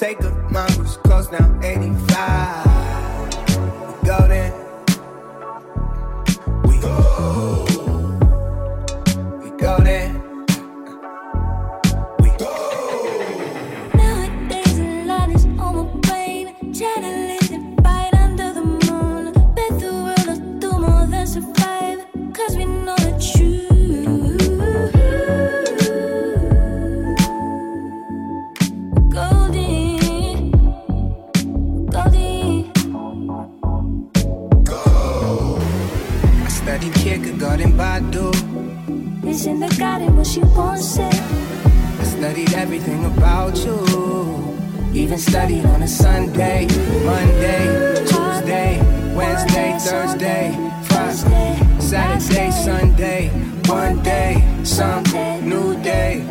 Go there. Sunday, Monday, Tuesday, Wednesday, Thursday, Friday, Saturday, Sunday, Monday, some new day.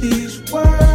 these words.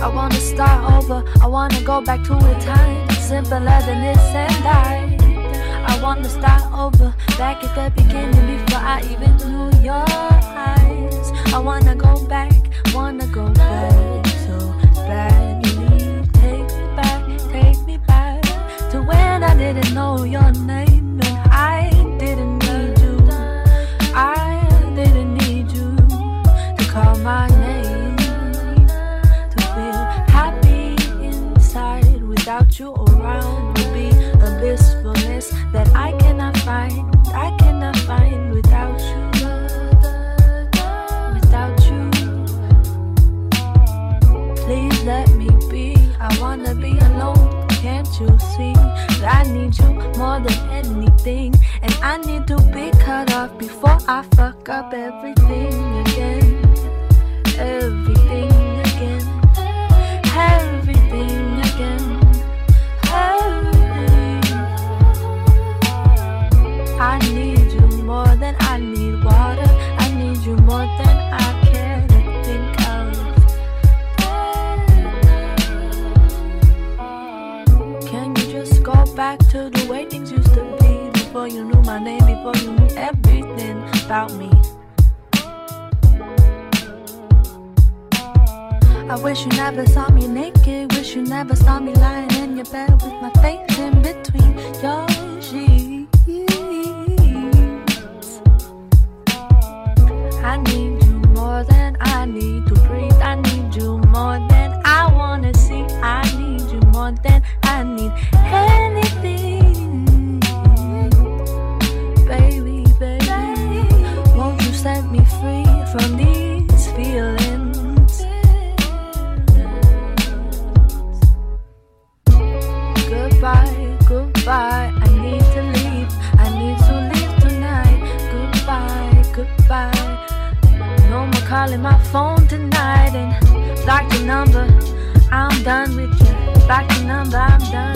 I wanna start over, I wanna go back to a time simpler than this and I. I wanna start over, back at the beginning before I even knew your eyes. I wanna go back, wanna go back so badly. Take me back, take me back to when I didn't know your name. more than anything. And I need to be cut off before I fuck up everything again. Everything again. Everything again. Everything. I need you more than I need. back to the way things used to be before you knew my name, before you knew everything about me. I wish you never saw me naked, wish you never saw me lying in your bed with my face in between your sheets. I need you more than I need to breathe, I need you more than I wanna see, I need you more than done with you. Back to number, I'm done.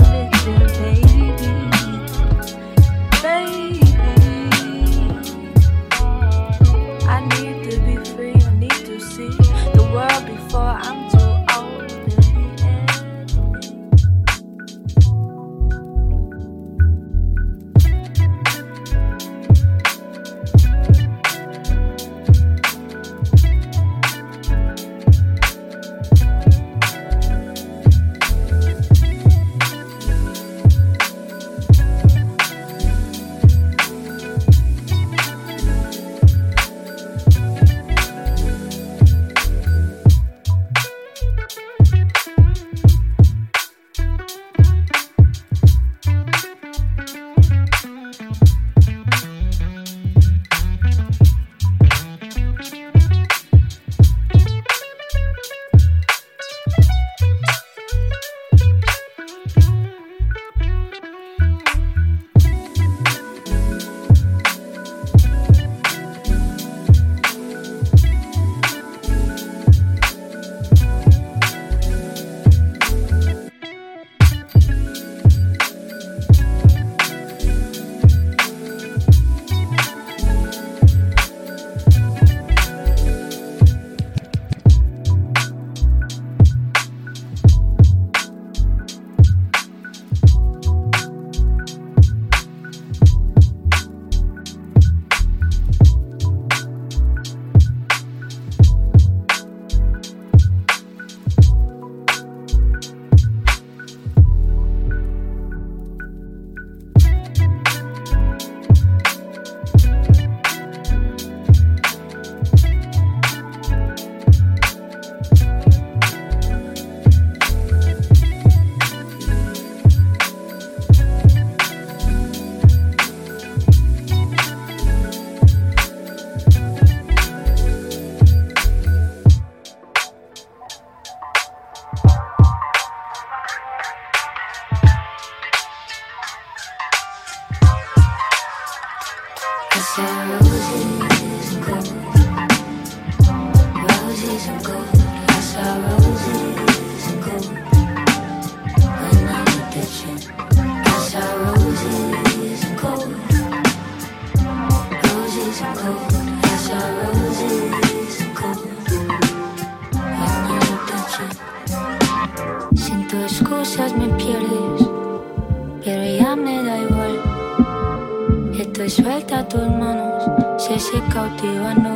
i know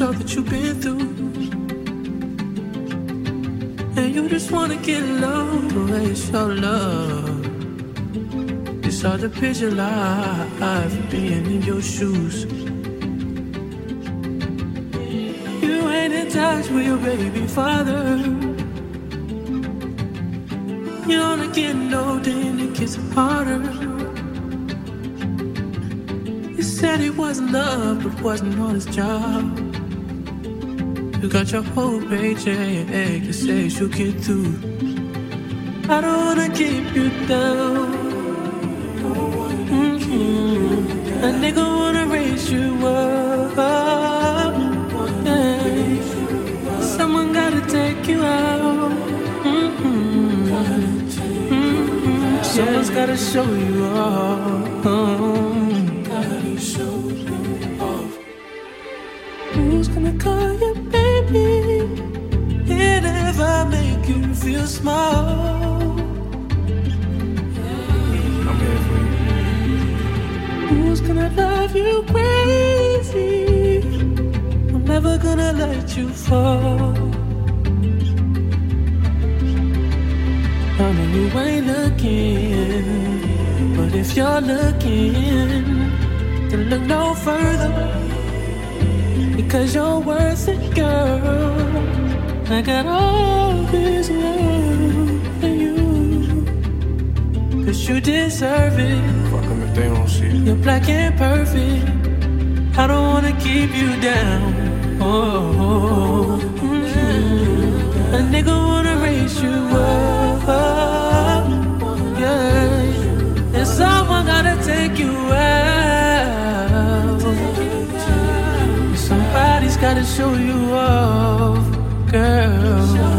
all that you've been through. And you just wanna get low, it's your love. It's hard to life being in your shoes. You ain't in touch with your baby father. You're only getting older and it gets harder. Said he wasn't love, but wasn't on his job. You got your whole paycheck, you say you get through. I don't wanna keep you down. Mhm. A nigga wanna raise you up. Someone gotta take you out. Mhm. Mhm. Someone's gotta show you off. Because you fall. i'm in your way, lucky. but if you're looking Then look no further Because your worth it, girl. I got all this love you deserve it. Fuck them if they don't see it. You're black and perfect. I don't wanna keep you down. Oh, mhm. a nigga wanna raise you up. Yeah, and someone gotta take you out. Somebody's gotta show you off, girl.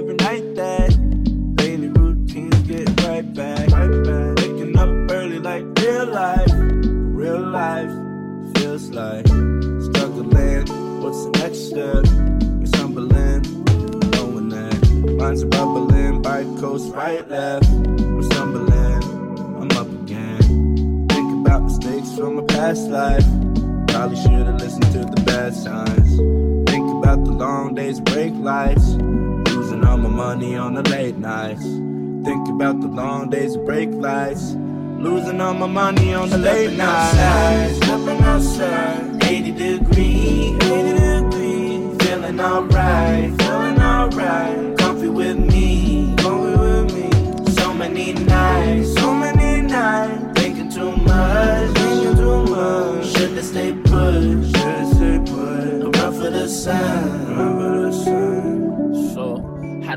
Every night that daily routines get right back. Right back. Waking up early like real life. Real life feels like struggling. What's the next step? It's humbling. Knowing that minds are bubbling. Bike coast right, left. I'm stumbling. I'm up again. Think about mistakes from a past life. Probably should've listened to the bad signs. Think about the long days, brake lights. My money on the late nights. Think about the long days, of brake lights. Losing all my money on the late nights. Stepping outside, 80 degrees, 80 degrees. Feeling alright, feeling alright. Comfy with me, comfy with me. So many nights, so many nights. Thinking too much, thinking too much. Put, should've stayed put. Run for the sun, run for the sun.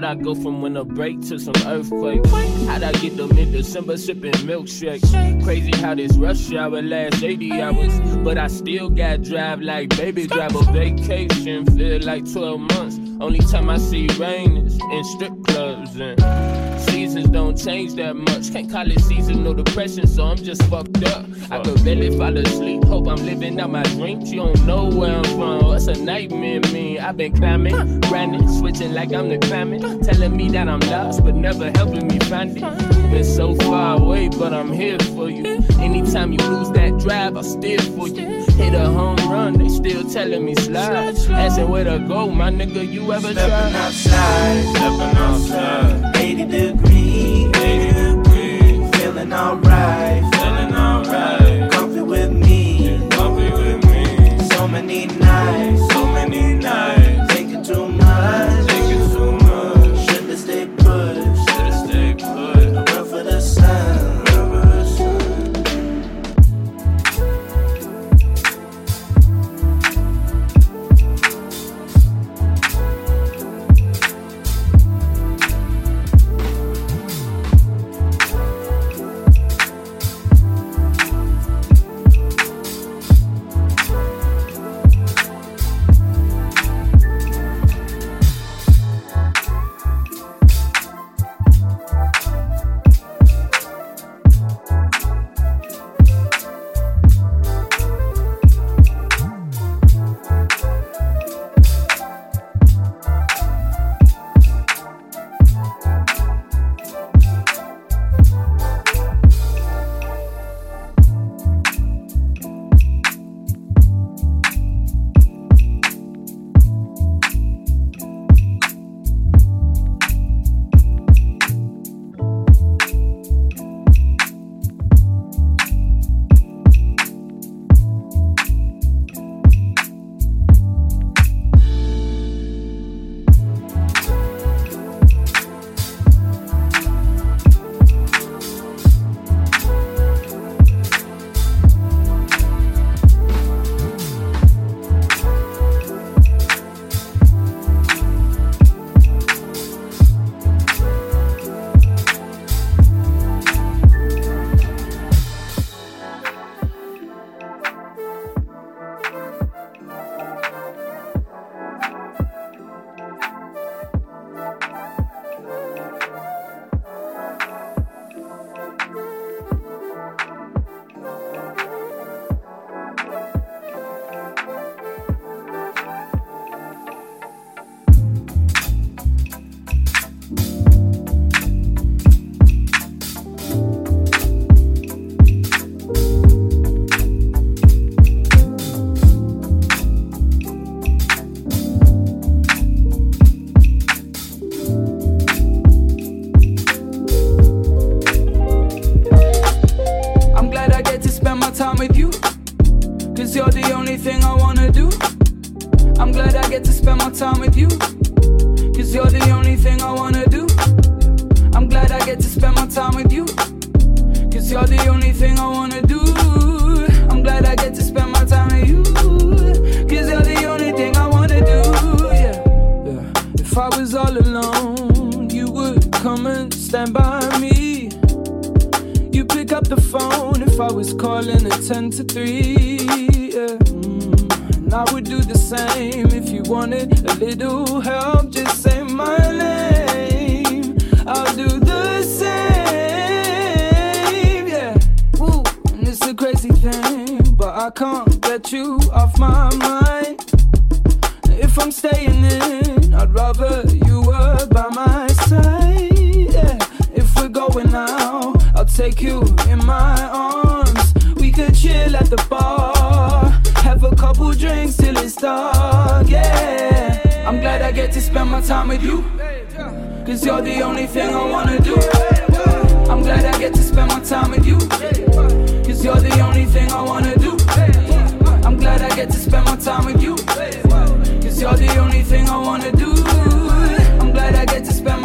How'd I go from winter break to some earthquake? How'd I get them in December sipping milkshakes? Crazy how this rush hour lasts 80 hours, but I still got drive like baby drive a vacation. Feel like 12 months. Only time I see rain is in strip clubs and seasons don't change that much. Can't call it seasonal depression, so I'm just fucked up. I could barely fall asleep. Hope I'm living out my dreams. You don't know where I'm from. What's a nightmare mean? I've been climbing, grinding, switching like I'm the climate. Telling me that I'm lost, but never helping me find it. You've been so far away, but I'm here for you. Anytime you lose that drive, I'll steer for you. Hit a home run, they still telling me slide. Asking where to go, my nigga, you ever Stepping tried? outside, stepping outside. 80 degrees, 80 degrees. Feeling alright, feeling alright. Comfy with me, comfy with me. So many nights, chill at the bar. Have a couple drinks till it's dark, yeah. I'm glad I get to spend my time with you. Cause you're the only thing I wanna do. I'm glad I get to spend my time with you. Cause you're the only thing I wanna do. I'm glad I get to spend my time with you. Cause you're the only thing I wanna do. I'm glad I get to spend my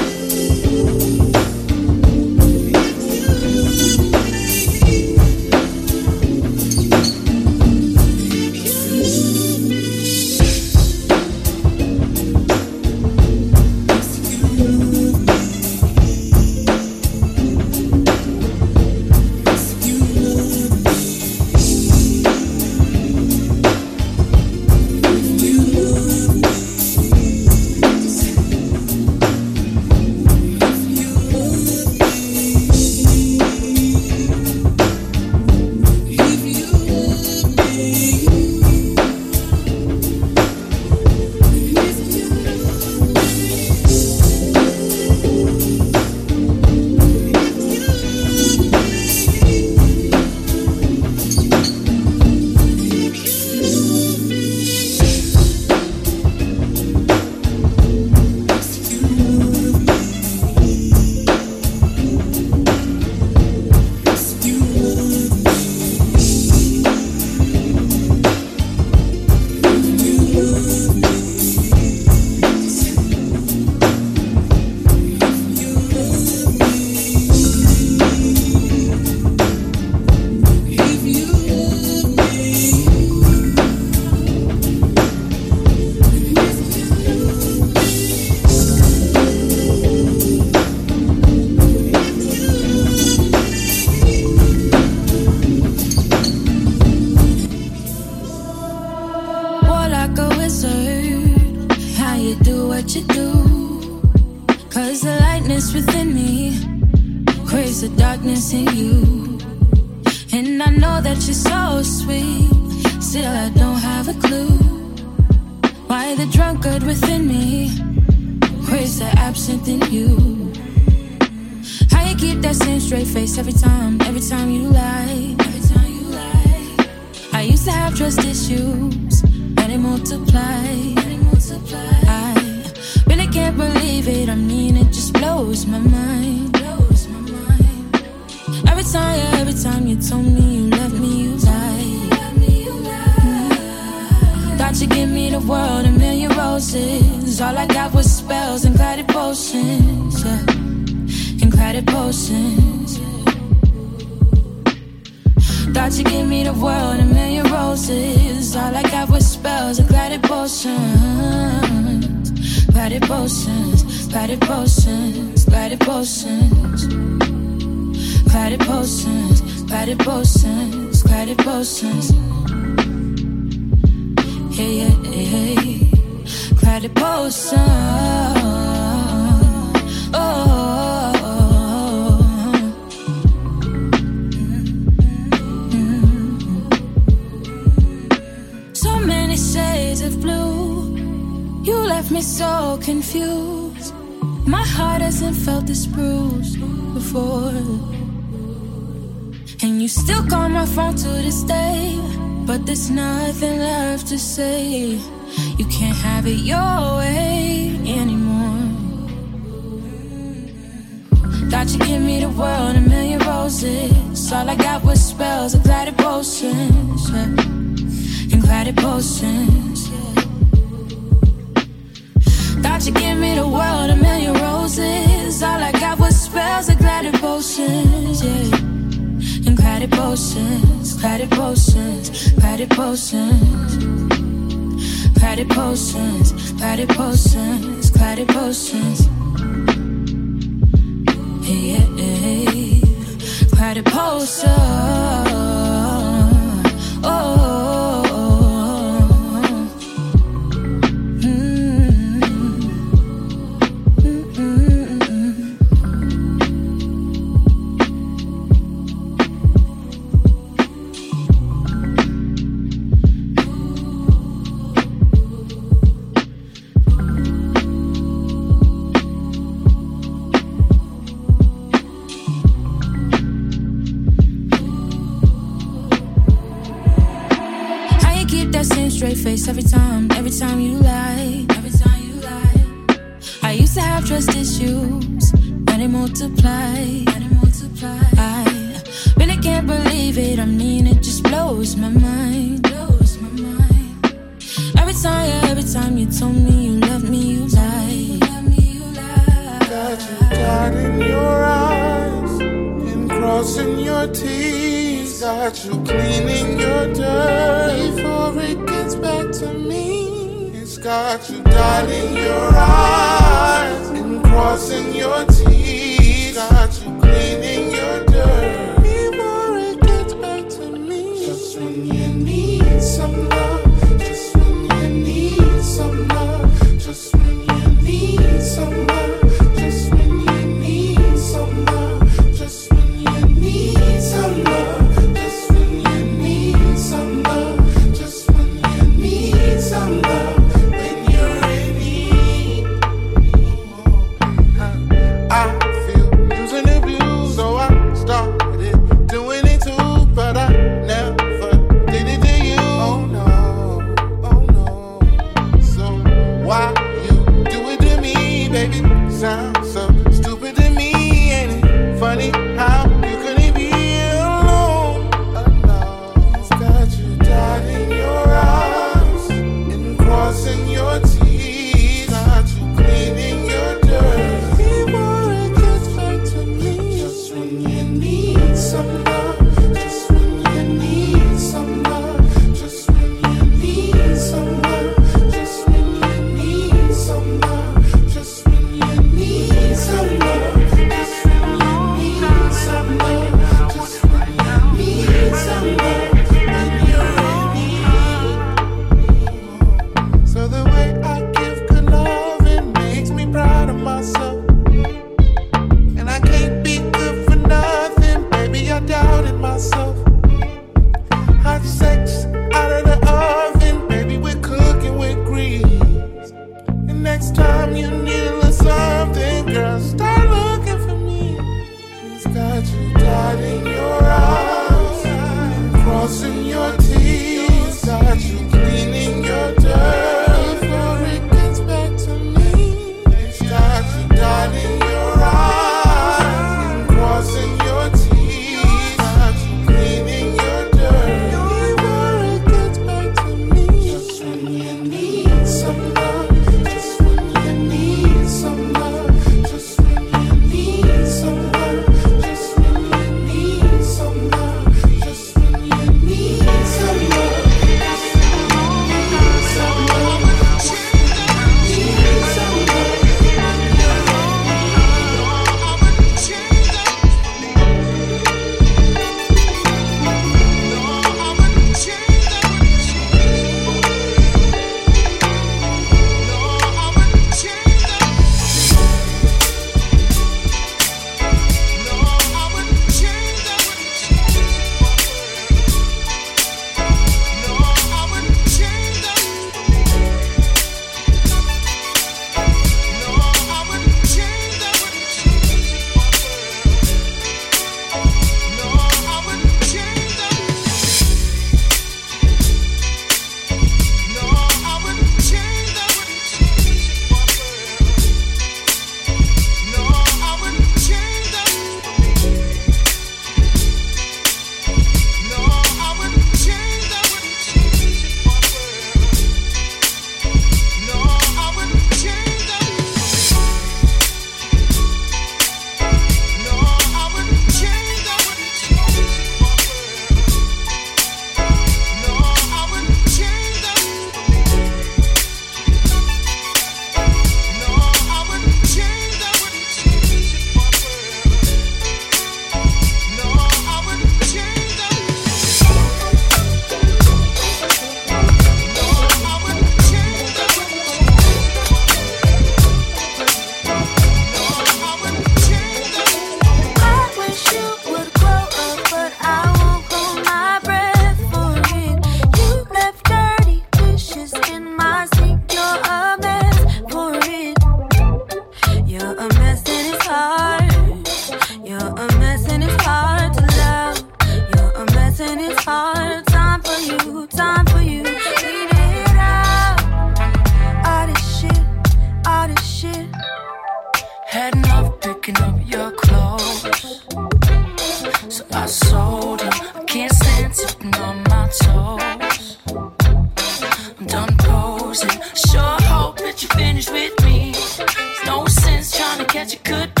catch a could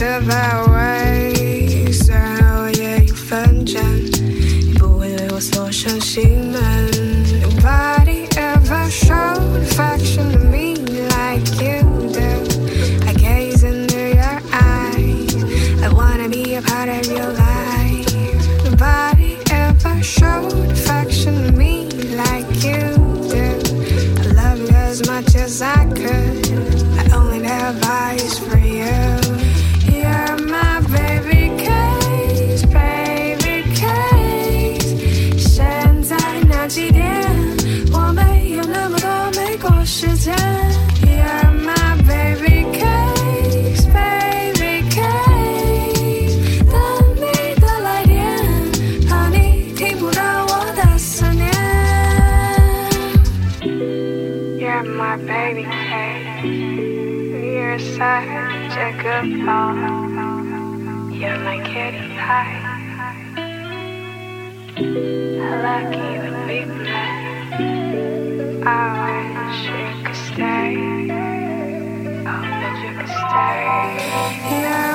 treated that way，waterfall. You're my cutie. I like you. Oh, I wish you could stay. I that you could stay.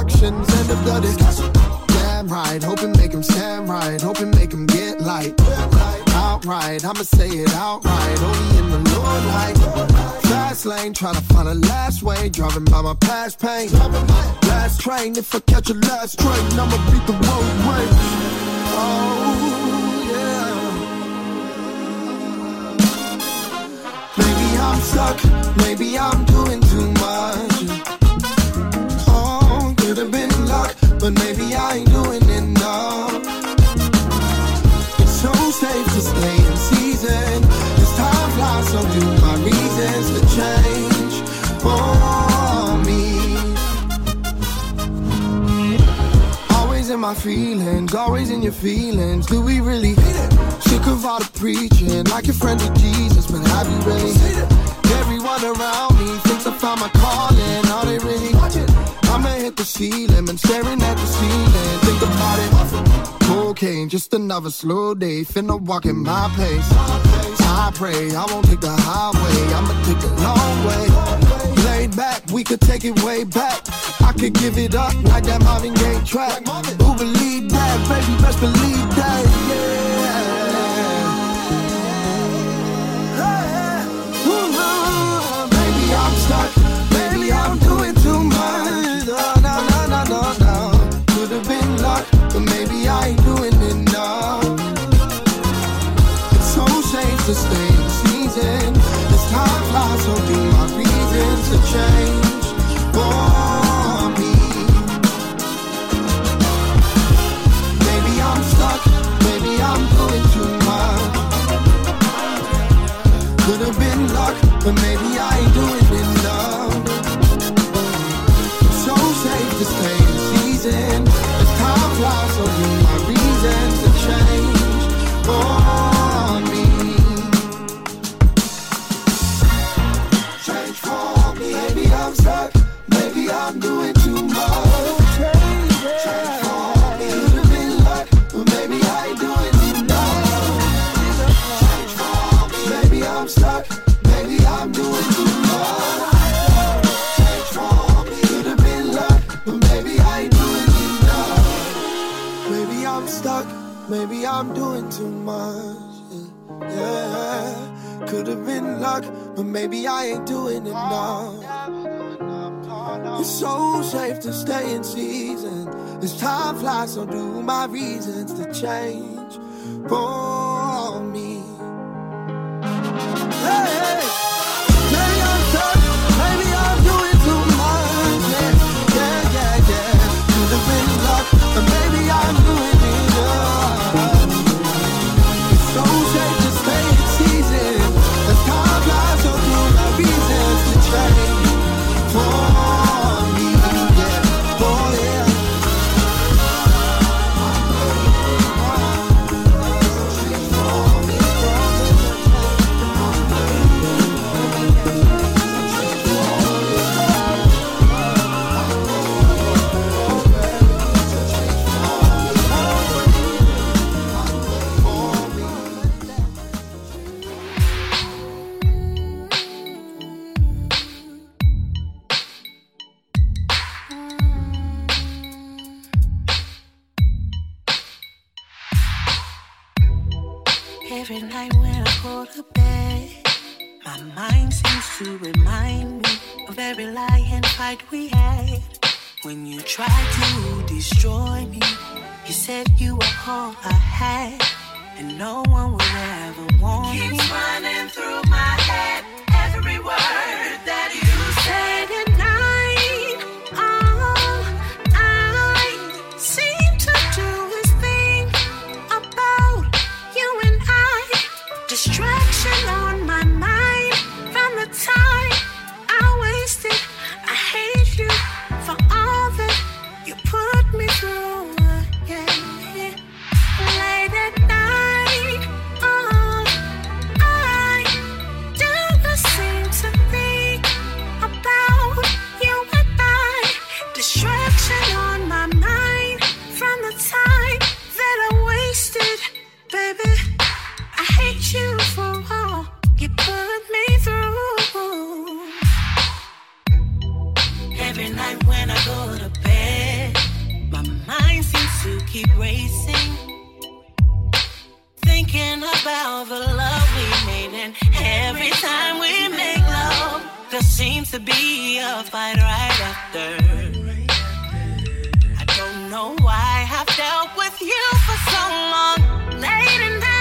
Instructions. End of the discussion. Damn right. Hoping make him stand right. Hoping make him get light. Outright. I'ma say it outright. Only in the Lord light. Fast lane. Trying to find a last way. Driving by my past pain. Last train. If I catch a last train, I'ma beat the road race. Oh, yeah. Maybe I'm stuck. Maybe I'm doing too much. But maybe I ain't doing enough. It's so safe to stay in season. This time flies, so do my reasons to change for me. Always in my feelings, always in your feelings. Do we really hit it? Sick of all the preaching, like your friend of Jesus, but have you really it? Everyone around me thinks I found my calling. Are they really? I'ma hit the ceiling and staring at the ceiling. Think about it. Cocaine, just another slow day. Finna walk in my pace. I pray I won't take the highway, I'ma take the long way. Laid back, we could take it way back. I could give it up like that Marvin Gaye track. Who believe that, baby? Best believe that, yeah. Luck, but Maybe I'm doing too much. Yeah. Could have been luck, but maybe I ain't doing enough. It's so safe to stay in season. As time flies, so do my reasons to change for me. Hey, hey. To bed, my mind seems to remind me of every lie and fight we had. When you tried to destroy me, you said you were all I had, and no one would ever want me. Keeps running through my head, keep racing. Thinking about the love we made, and every time we make love, there seems to be a fight right after. I don't know why I've dealt with you for so long. Late at night,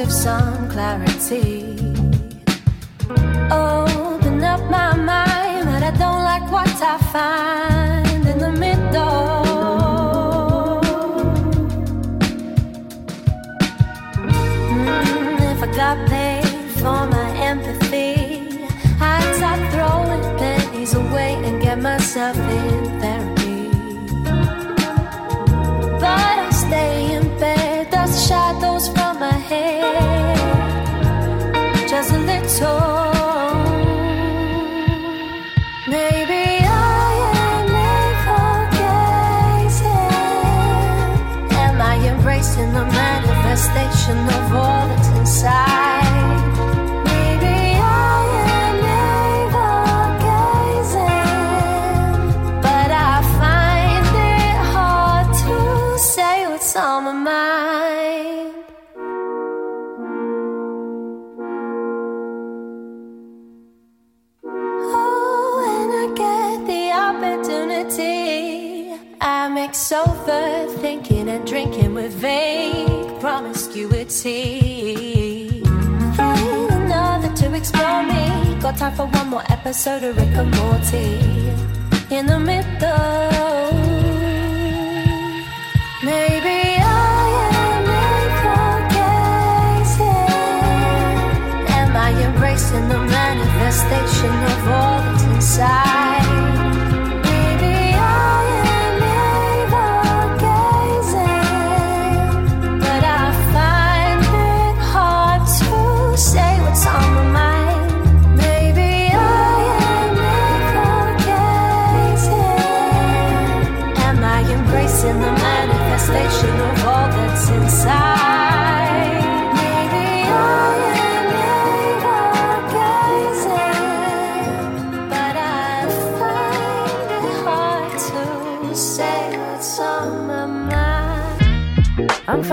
of some clarity. Promiscuity. Ain't another to explore me. Got time for one more episode of Rick and Morty. In the middle, maybe I am gazing. Am I embracing the manifestation of all that's inside?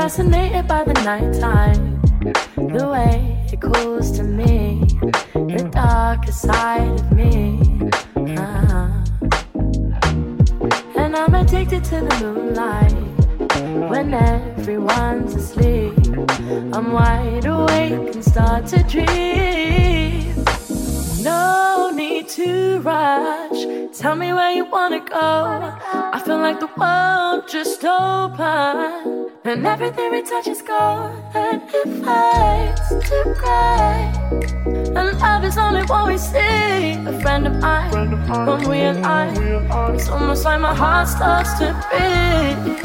Fascinated by the nighttime, the way it calls to me, the darker side of me. Ah. And I'm addicted to the moonlight when everyone's asleep. I'm wide awake and start to dream. No need to rush. Tell me where you wanna go. I feel like the world just opened. And everything we touch is gold. And it fades to gray. And love is only what we see. A friend of mine, when we align, it's almost like my heart starts to beat.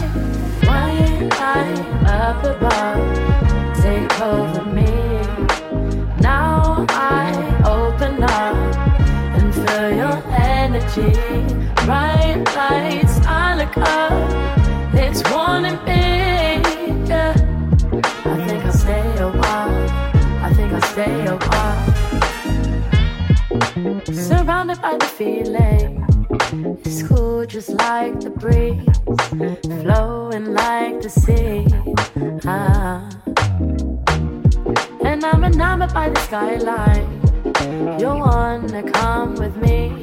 One eye up above, take over me. Now I open up and feel your energy. Bright lights, I look up. It's warning me. I think I'll stay a. Surrounded by the feeling. It's cool just like the breeze. Flowing like the sea. Ah. And I'm enamored by the skyline. You wanna come with me?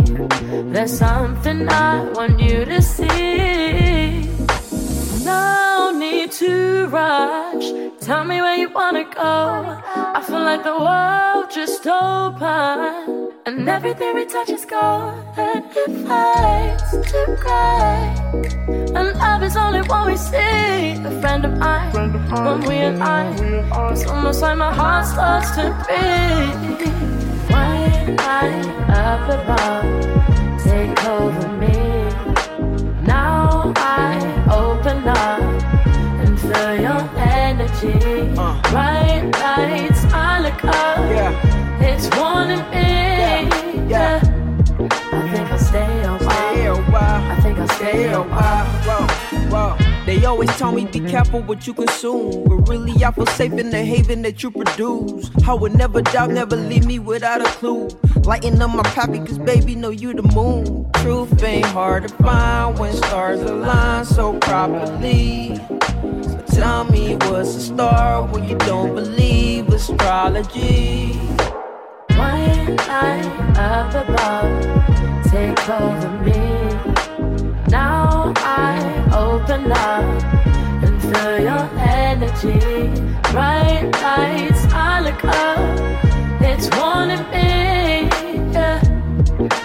There's something I want you to see. No need to rush. Tell me where you wanna go. I feel like the world just opened. And everything we touch is gold. And it fades to gray. And love is only what we see. A friend of mine, when we align, it's almost like my heart starts to beat. When I up above, take over me. Now I open up and feel your energy. Uh. Bright lights, I look up. It's warning me. Yeah. I think I'll stay a while. I think I'll stay a while. They always tell me be careful what you consume. But really, I feel safe in the haven that you produce. I would never doubt, never leave me without a clue. Lighting up my path because, baby, know you the moon. Truth ain't hard to find when stars align so properly. But tell me what's a star when you don't believe astrology. One line up above, take over me. Now I open up and feel your energy. Bright lights, I look up. It's one in me. Yeah.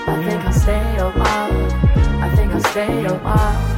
I think I'll stay a while. I think I'll stay a while.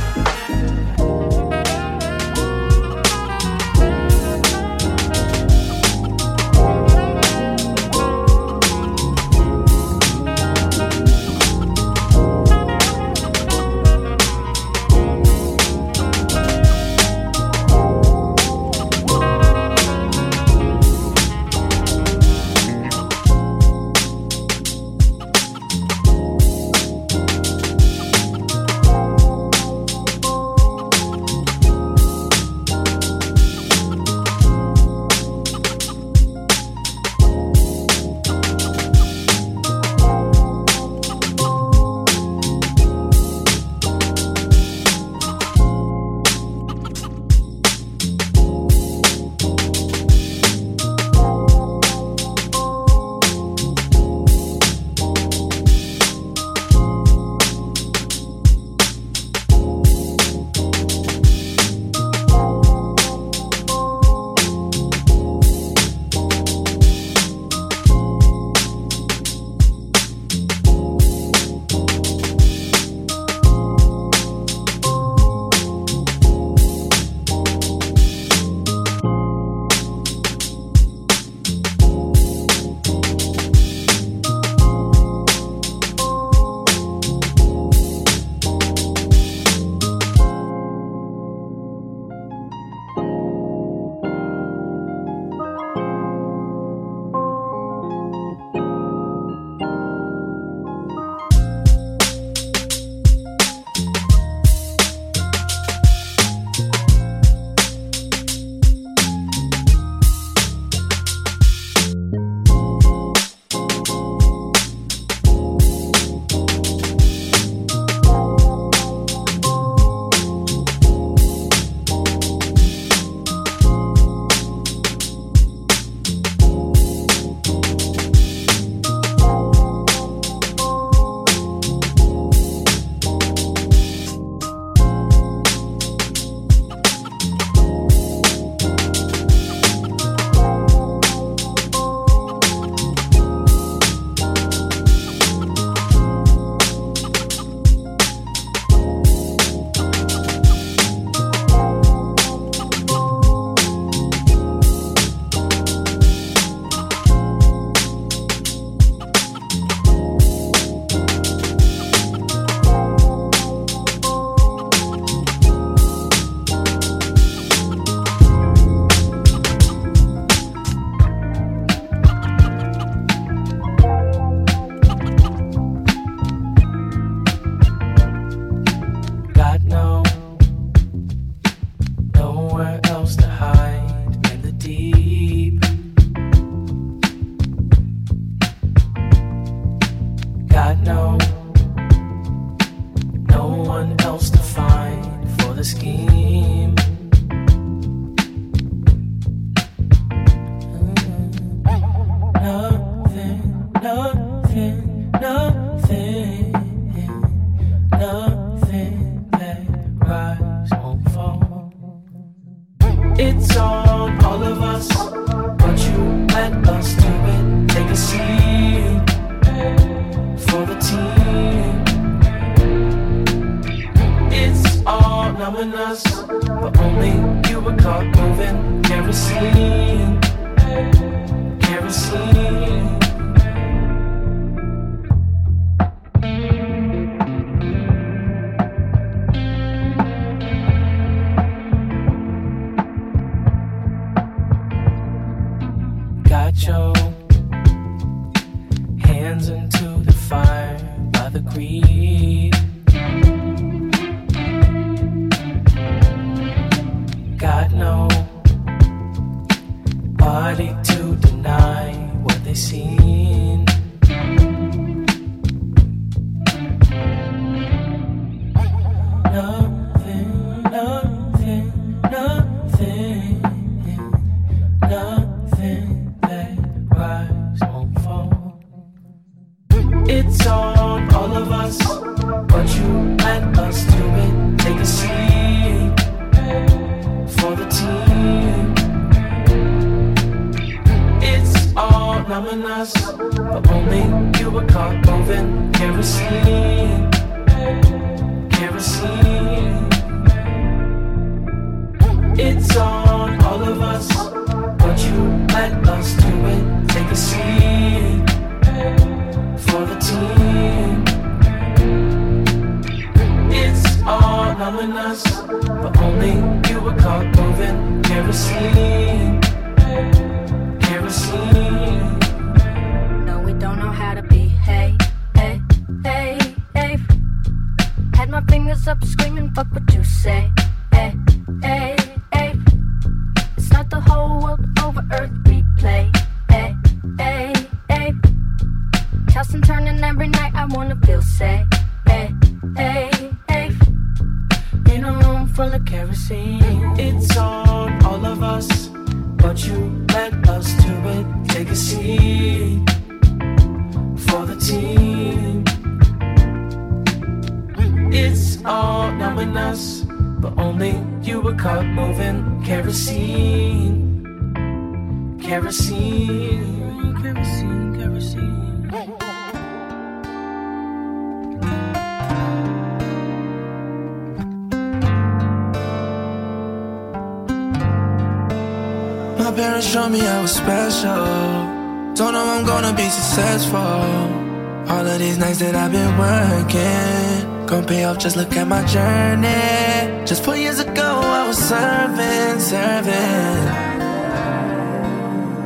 Journey. Just four years ago, I was serving, serving.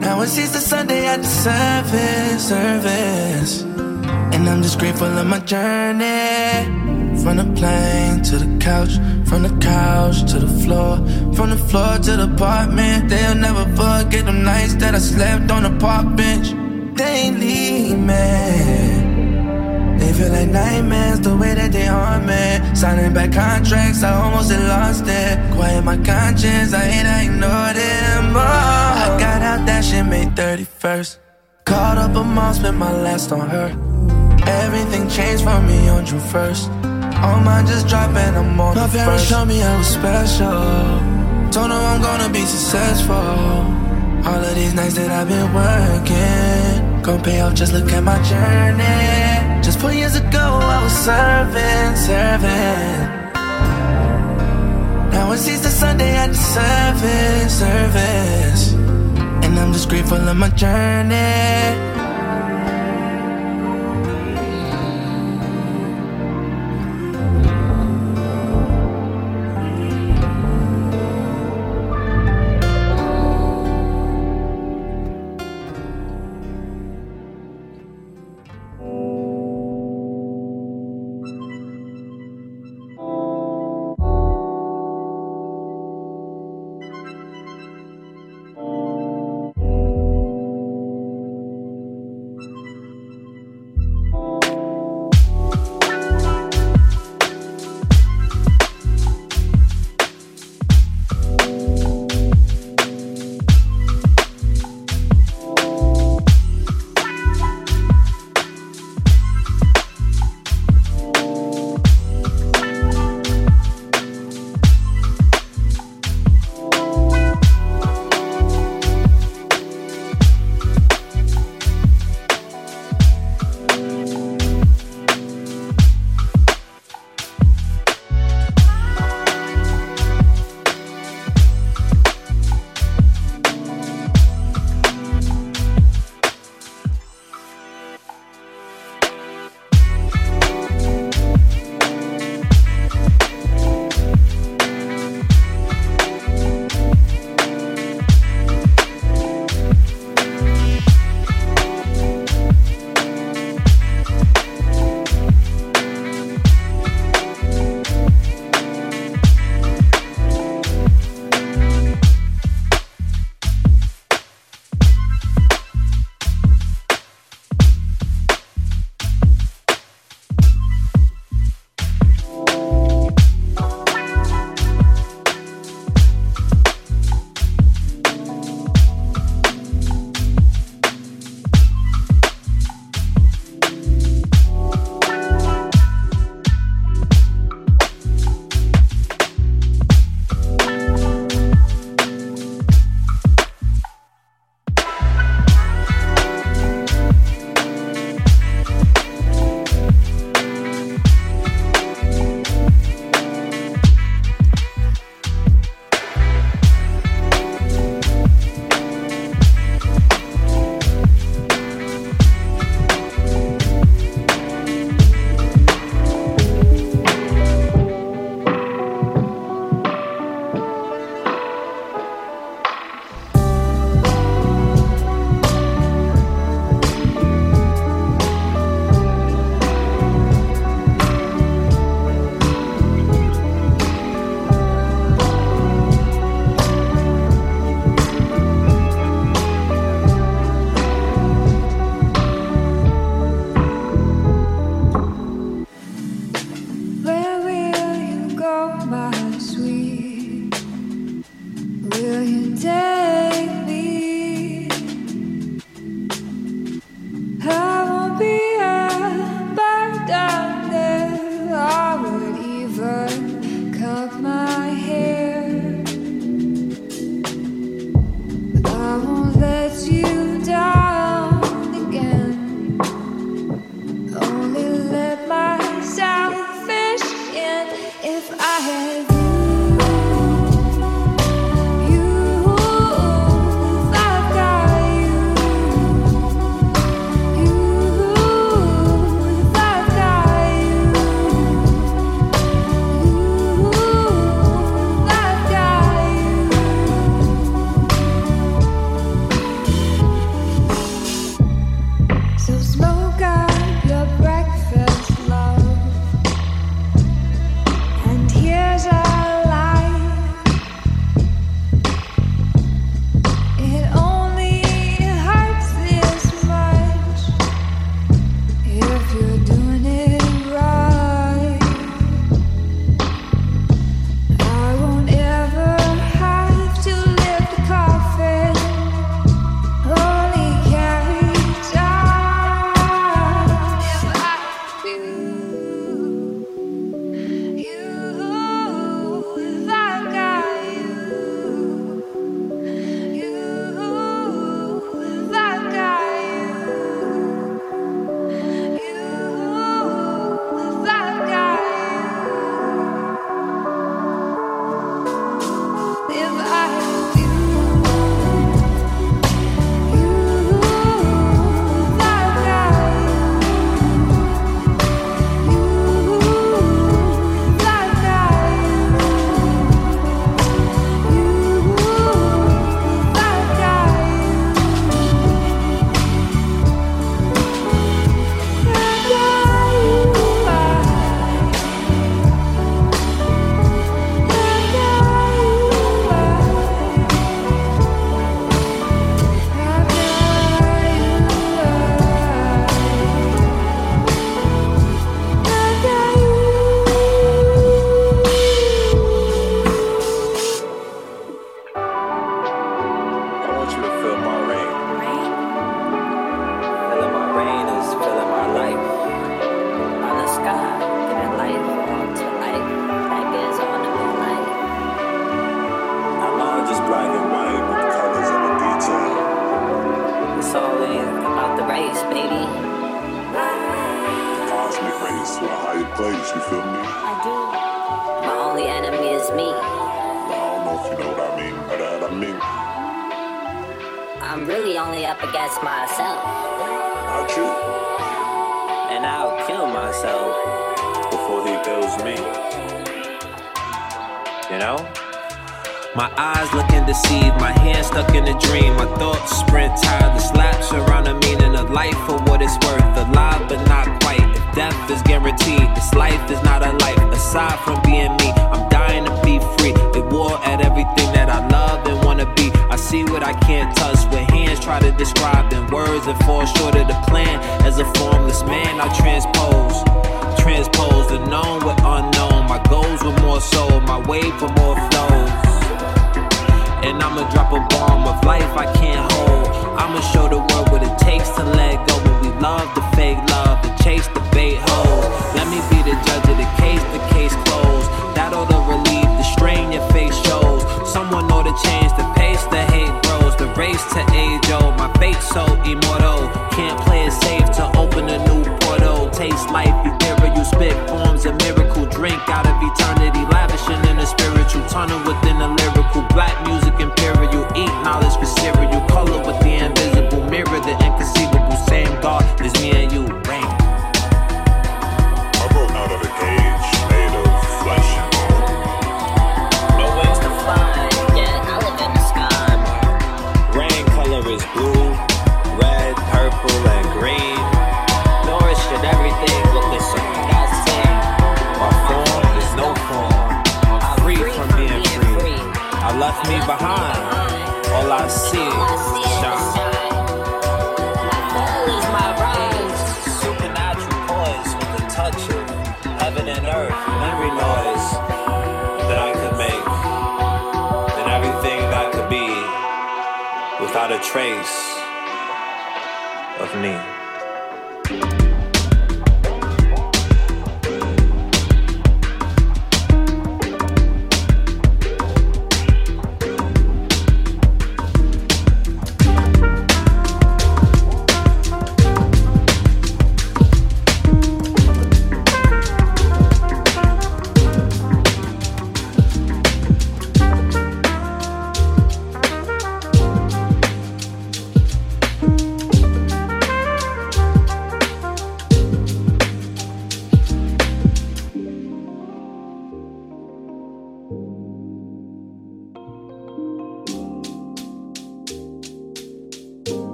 Now it's Easter Sunday at the service, service. And I'm just grateful of my journey. From the plane to the couch, from the couch to the floor, from the floor to the apartment. They'll never forget the nights that I slept on the park bench. They leave me. Feel like nightmares the way that they haunt me. Signing back contracts, I almost lost it. Quiet my conscience, I hate I ignore them. Oh, I got out that shit May 31st. Caught up a mom, spent my last on her. Everything changed for me on June 1st. All mine just dropping, I'm on My parents showed me I was special. Don't know I'm gonna be successful. All of these nights that I've been working, gon' pay off. Just look at my journey. Just four years ago, I was serving, serving. Now it's Easter Sunday at the service, service. And I'm just grateful of my journey.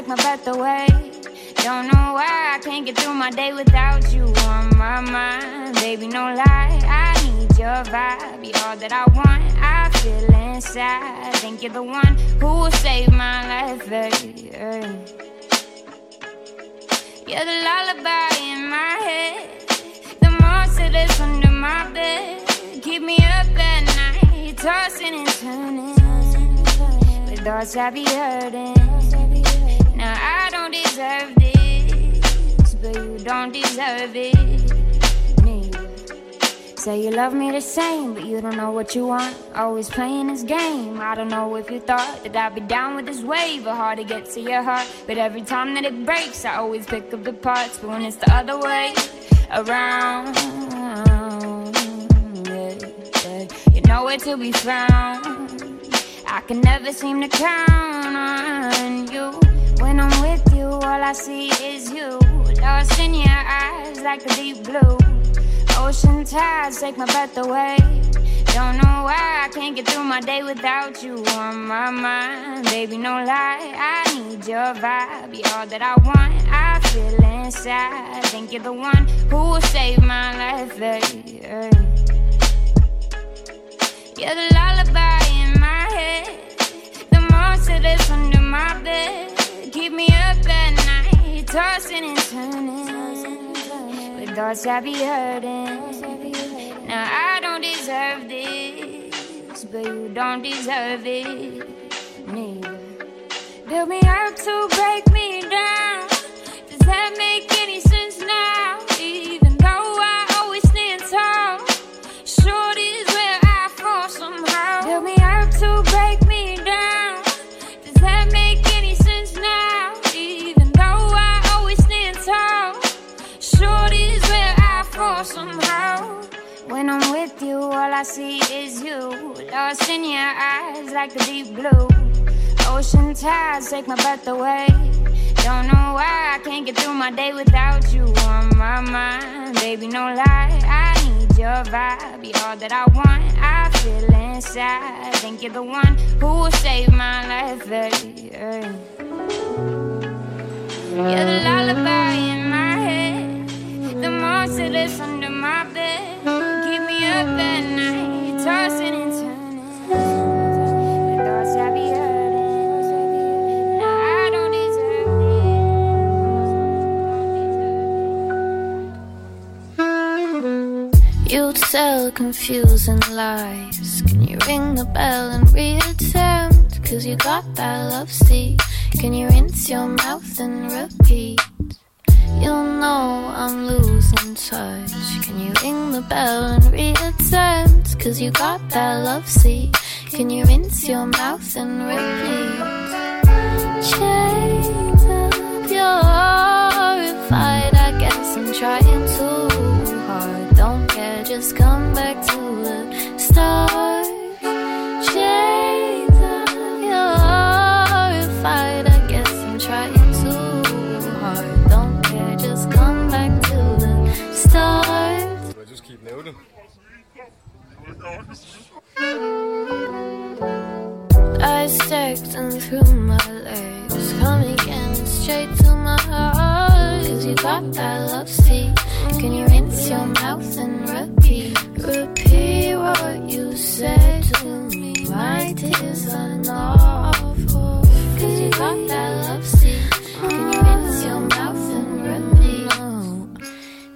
Take my breath away. Don't know why I can't get through my day without you on my mind. Baby, no lie, I need your vibe. You're all that I want, I feel inside. Think you're the one who will save my life, baby. You're the lullaby in my head, the monster that's under my bed. Keep me up at night, tossing and turning. With thoughts I be hurting. Deserve this, but you don't deserve it. Neither. Say you love me the same, but you don't know what you want. Always playing this game. I don't know if you thought that I'd be down with this wave, but hard to get to your heart. But every time that it breaks, I always pick up the parts. But when it's the other way around, yeah, yeah, you know where to be found. I can never seem to count on you. When I'm with you, all I see is you. Lost in your eyes like the deep blue. Ocean tides take my breath away. Don't know why I can't get through my day without you on my mind. Baby, no lie, I need your vibe. You're all that I want, I feel inside. Think you're the one who will save my life, baby. You're the lullaby head, the monster under my bed. Keep me up at night, tossing and turning. With thoughts I be hurting. Now I don't deserve this, but you don't deserve it neither. Build me up to break me down. Does that make any sense now? Somehow. When I'm with you, all I see is you. Lost in your eyes like the deep blue. Ocean tides take my breath away. Don't know why I can't get through my day without you on my mind. Baby, no lie, I need your vibe. You're all that I want, I feel inside. Think you're the one who will save my life, baby. You're the lullaby in my head, the monster that's under my bed. Keep me up at night, tossing and turning. My thoughts I be hurting. Now I don't deserve You tell confusing lies. Can you ring the bell and reattempt? Cause you got that love seat. Can you rinse your mouth and repeat? You'll know I'm losing touch. Can you ring the bell and reattempt? Cause you got that love seat. Can you rinse your mouth and repeat? Chains up, you're horrified. I guess I'm trying too hard. Don't care, just come back to the start. And through my legs, coming in straight to my heart. Cause you got that love seat. Can you rinse your mouth and repeat? Repeat what you said to me. My tears are not. Cause you got that love seat. Can you rinse your mouth and repeat? No.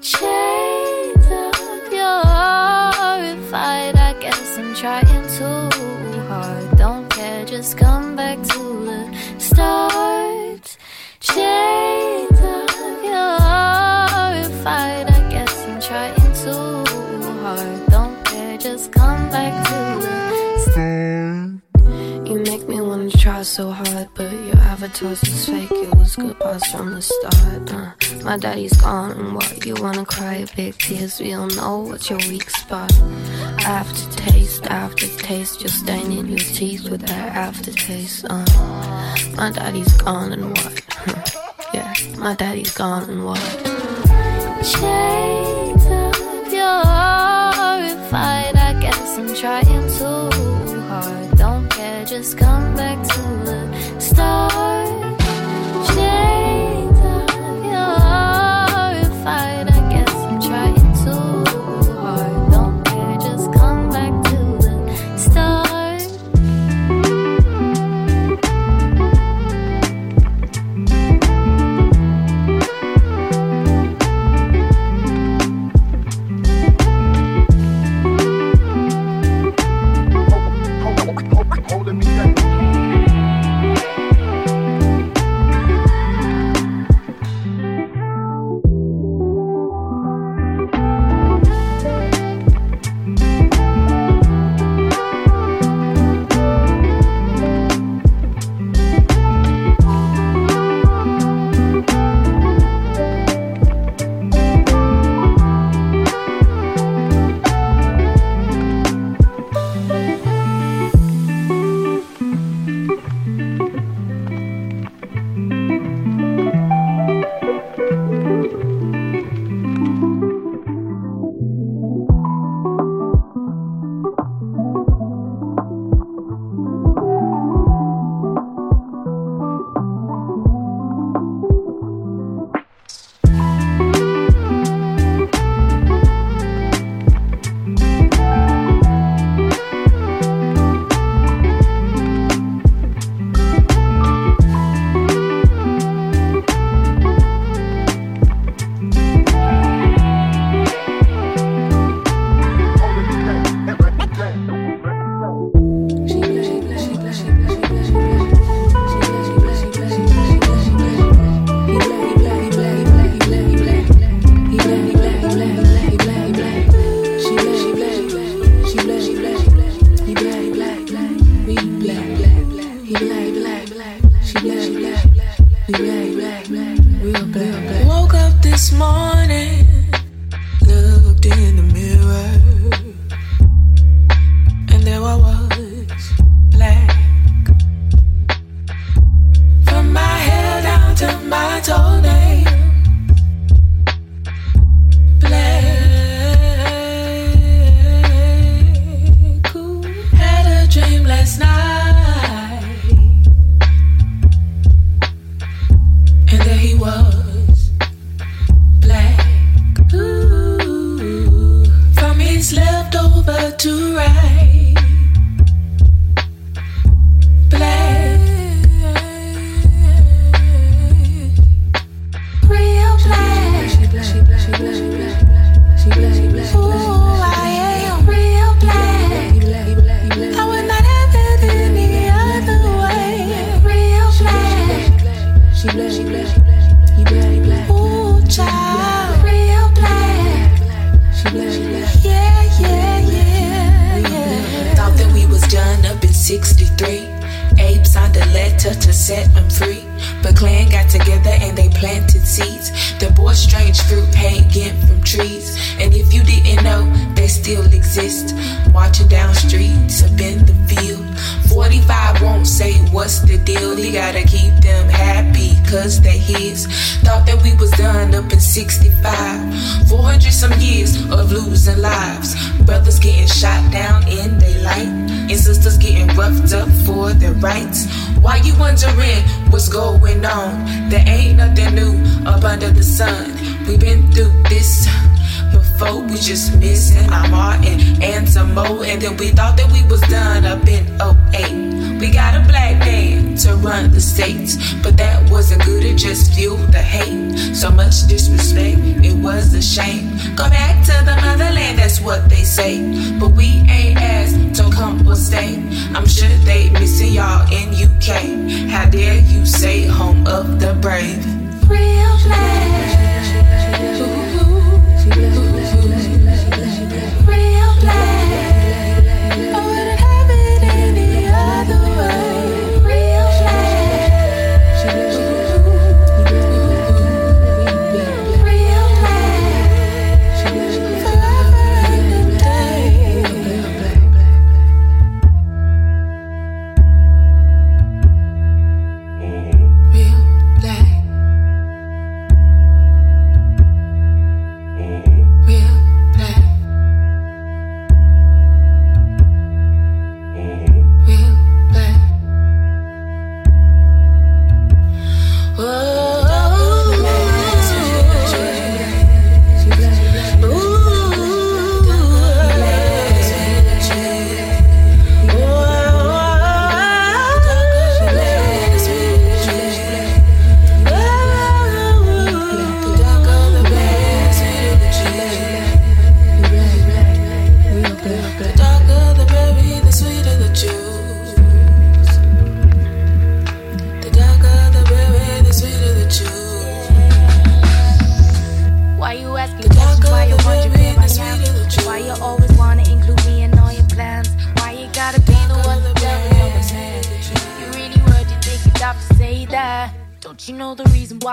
Chains up, you're horrified. I guess I'm trying care, just come back to the start. Chains up, you're horrified. I guess I'm trying too hard. Don't care, just come back to the start. You make me wanna try so hard, but your avatar's was fake. It was goodbyes from the start. Uh, my daddy's gone, and what you wanna cry big tears? We don't know what's your weak spot. Aftertaste, aftertaste, you're staining your teeth with that aftertaste. Uh, my daddy's gone, and what? yeah, my daddy's gone, and what? Chains up, you're horrified. I guess I'm trying too hard. Don't care, just come back to the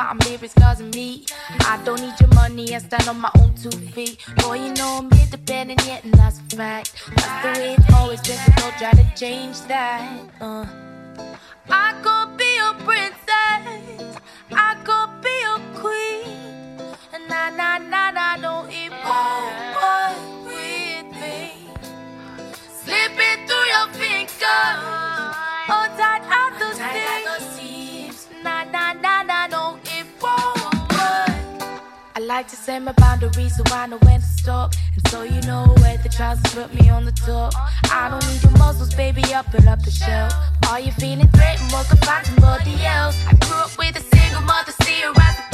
why I'm here is cause of me. I don't need your money, I stand on my own two feet. Boy, you know I'm independent yet, and that's a fact. That's the way it's always been, so don't try to change that. Uh. I could be a princess, I could be a queen. Nah, nah, nah, nah, don't even oh, with me. Slip it through your fingers, oh, tight out the sea. like to set my boundaries so I know when to stop. And so you know where the trousers put me on the top. I don't need your muscles, baby, up pull up the shelf. Are you feeling threatened? Well, can find somebody else. I grew up with a single mother, see her the.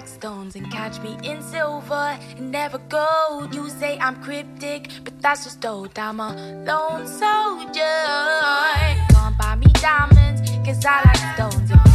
black stones and catch me in silver and never gold. You say I'm cryptic, but that's just old. I'm a lone soldier. Can't buy me diamonds, cause I like stones.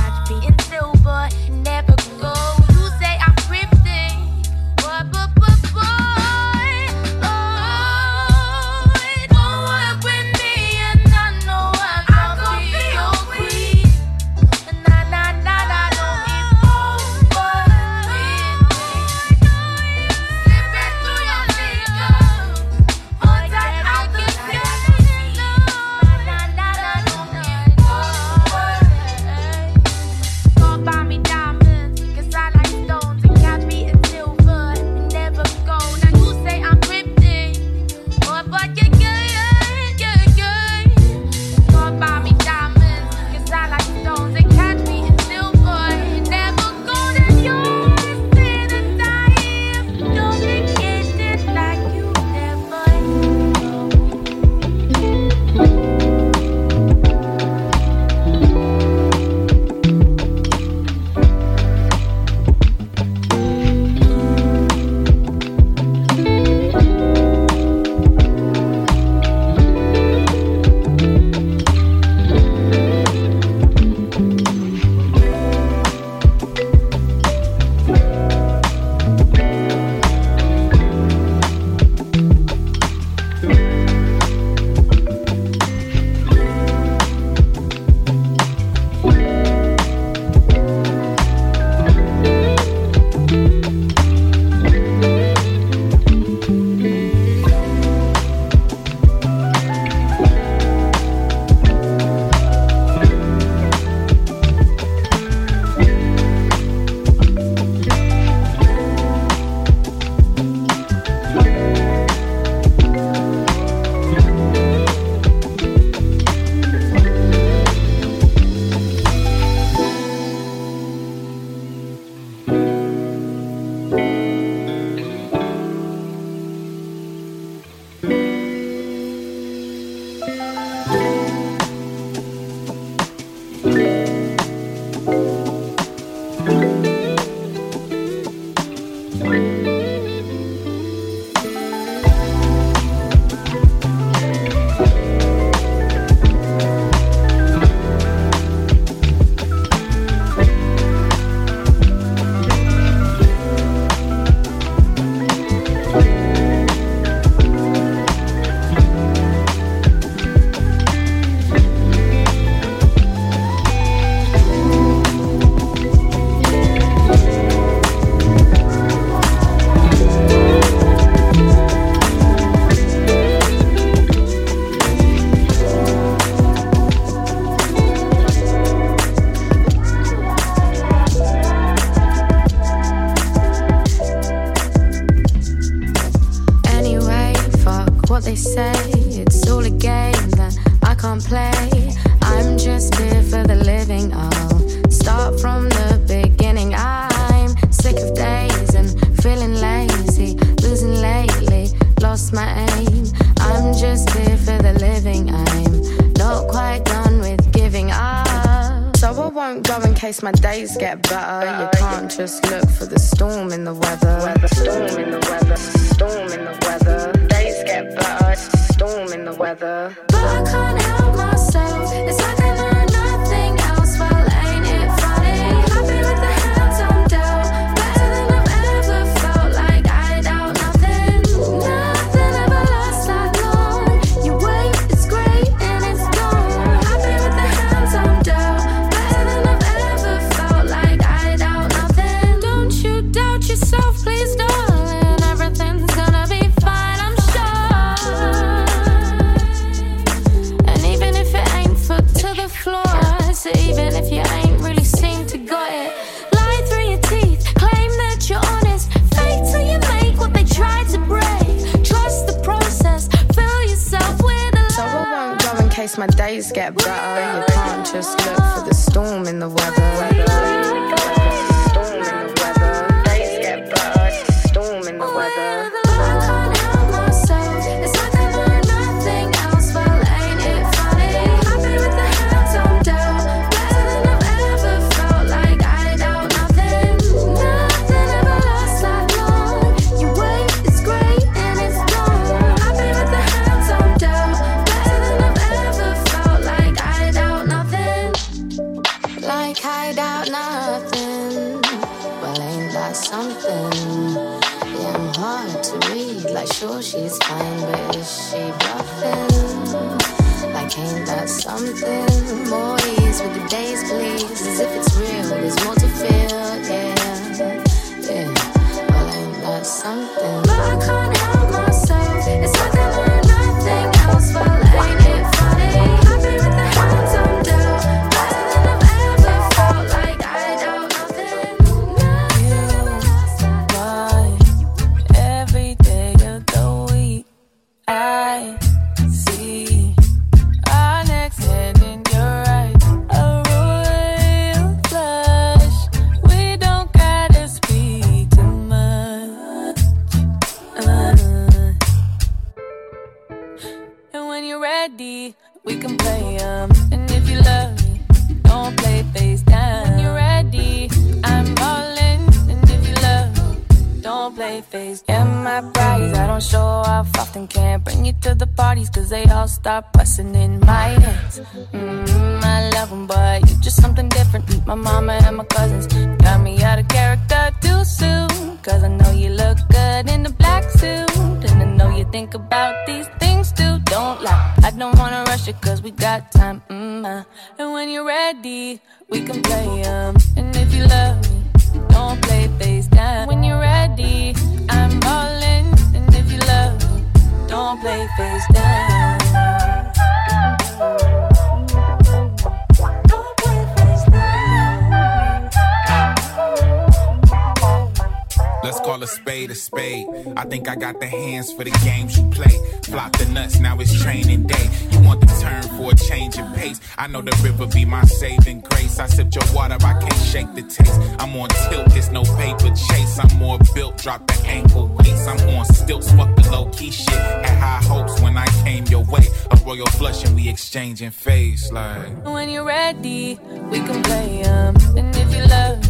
got the hands for the games you play. Flop the nuts, now it's training day. You want the turn for a change of pace. I know the river be my saving grace. I sip your water, I can't shake the taste. I'm on tilt, there's no paper chase. I'm more built, drop the ankle weights. I'm on stilts, fuck the low key shit. Had high hopes when I came your way. A royal flush and we exchanging face like. When you're ready, we can play play 'em. And if you love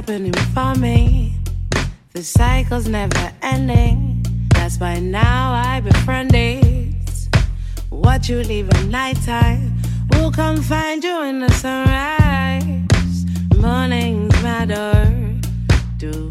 happening for me. The cycle's never ending. That's why now I befriend it. What you leave at nighttime will come find you in the sunrise. Mornings matter. Do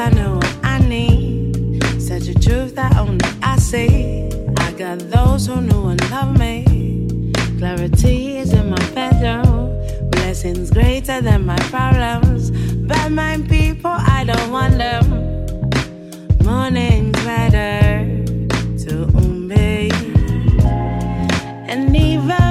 I know I need. Such a truth that only I see. I got those who knew and love me. Clarity is in my bedroom. Blessings greater than my problems. Bad mind people, I don't want them. Morning's better to me. And even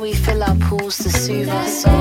we fill our pools to soothe our souls